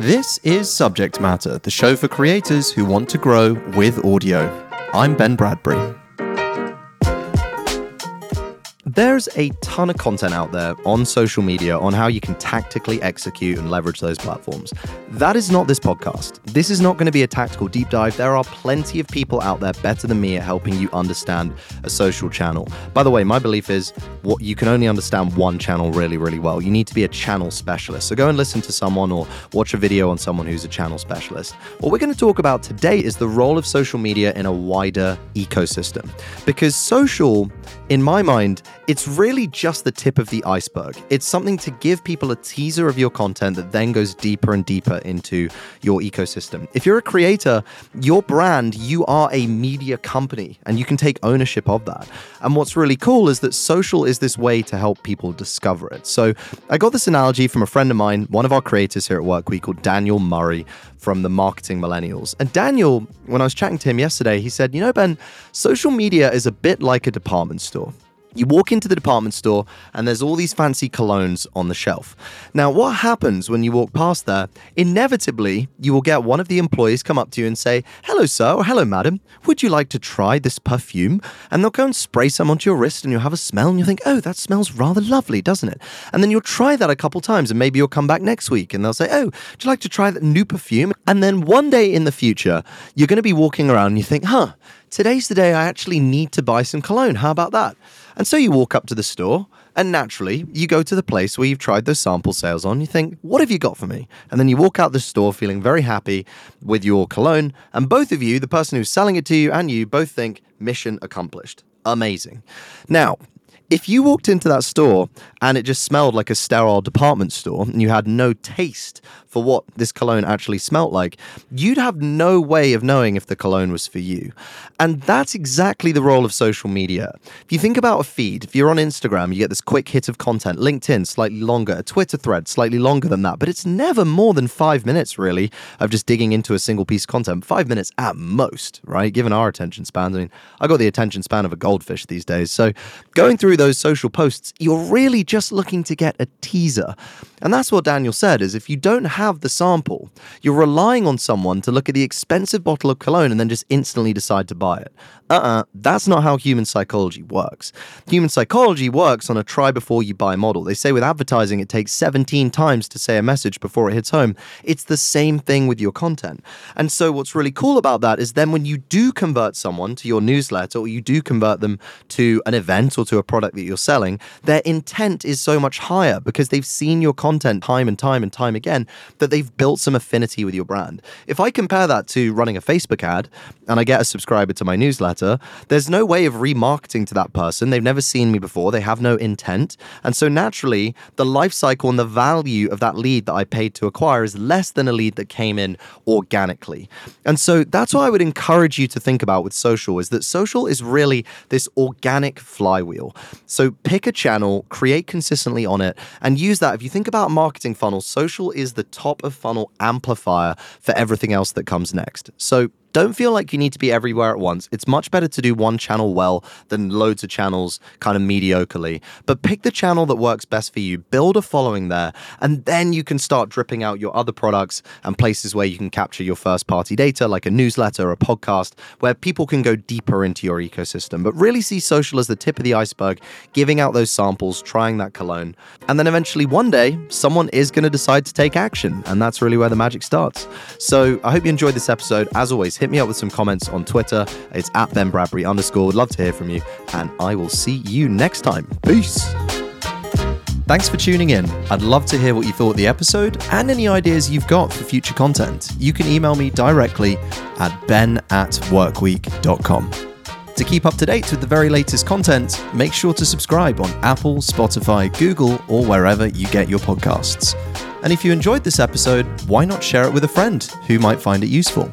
This is Subject Matter, the show for creators who want to grow with audio. I'm Ben Bradbury. There's a ton of content out there on social media on how you can tactically execute and leverage those platforms. That is not this podcast. This is not going to be a tactical deep dive. There are plenty of people out there better than me at helping you understand a social channel. By the way, my belief is what you can only understand one channel really, really well. You need to be a channel specialist. So go and listen to someone or watch a video on someone who's a channel specialist. What we're going to talk about today is the role of social media in a wider ecosystem. Because social, in my mind, it's really just the tip of the iceberg. It's something to give people a teaser of your content that then goes deeper and deeper into your ecosystem. If you're a creator, your brand, you are a media company and you can take ownership of that. And what's really cool is that social is this way to help people discover it. So I got this analogy from a friend of mine, one of our creators here at Workweek called Daniel Murray from the Marketing Millennials. And Daniel, when I was chatting to him yesterday, he said, You know, Ben, social media is a bit like a department store. You walk into the department store and there's all these fancy colognes on the shelf. Now, what happens when you walk past there? Inevitably, you will get one of the employees come up to you and say, Hello, sir, or hello, madam, would you like to try this perfume? And they'll go and spray some onto your wrist and you'll have a smell and you'll think, Oh, that smells rather lovely, doesn't it? And then you'll try that a couple times and maybe you'll come back next week and they'll say, Oh, would you like to try that new perfume? And then one day in the future, you're going to be walking around and you think, Huh, today's the day I actually need to buy some cologne. How about that? And so you walk up to the store, and naturally, you go to the place where you've tried those sample sales on. You think, what have you got for me? And then you walk out the store feeling very happy with your cologne. And both of you, the person who's selling it to you and you, both think, mission accomplished. Amazing. Now, if you walked into that store and it just smelled like a sterile department store and you had no taste for what this cologne actually smelt like, you'd have no way of knowing if the cologne was for you. And that's exactly the role of social media. If you think about a feed, if you're on Instagram, you get this quick hit of content, LinkedIn, slightly longer, a Twitter thread, slightly longer than that, but it's never more than five minutes, really, of just digging into a single piece of content. Five minutes at most, right? Given our attention spans. I mean, I got the attention span of a goldfish these days. So going through those social posts, you're really just looking to get a teaser. And that's what Daniel said is if you don't have the sample, you're relying on someone to look at the expensive bottle of cologne and then just instantly decide to buy it. Uh-uh, that's not how human psychology works. Human psychology works on a try before you buy model. They say with advertising it takes 17 times to say a message before it hits home. It's the same thing with your content. And so what's really cool about that is then when you do convert someone to your newsletter or you do convert them to an event or to a product that you're selling, their intent is so much higher because they've seen your content time and time and time again that they've built some affinity with your brand. If I compare that to running a Facebook ad and I get a subscriber to my newsletter, there's no way of remarketing to that person. They've never seen me before, they have no intent. And so naturally, the life cycle and the value of that lead that I paid to acquire is less than a lead that came in organically. And so that's what I would encourage you to think about with social is that social is really this organic flywheel. So pick a channel, create consistently on it, and use that. If you think about marketing funnels, social is the top of funnel amplifier for everything else that comes next. So don't feel like you need to be everywhere at once. It's much better to do one channel well than loads of channels kind of mediocrely. But pick the channel that works best for you, build a following there, and then you can start dripping out your other products and places where you can capture your first party data, like a newsletter or a podcast, where people can go deeper into your ecosystem. But really see social as the tip of the iceberg, giving out those samples, trying that cologne. And then eventually one day, someone is going to decide to take action. And that's really where the magic starts. So I hope you enjoyed this episode. As always, hit me up with some comments on Twitter. It's at Ben Bradbury underscore. Would love to hear from you. And I will see you next time. Peace. Thanks for tuning in. I'd love to hear what you thought of the episode and any ideas you've got for future content. You can email me directly at ben at workweek.com. To keep up to date with the very latest content, make sure to subscribe on Apple, Spotify, Google, or wherever you get your podcasts. And if you enjoyed this episode, why not share it with a friend who might find it useful?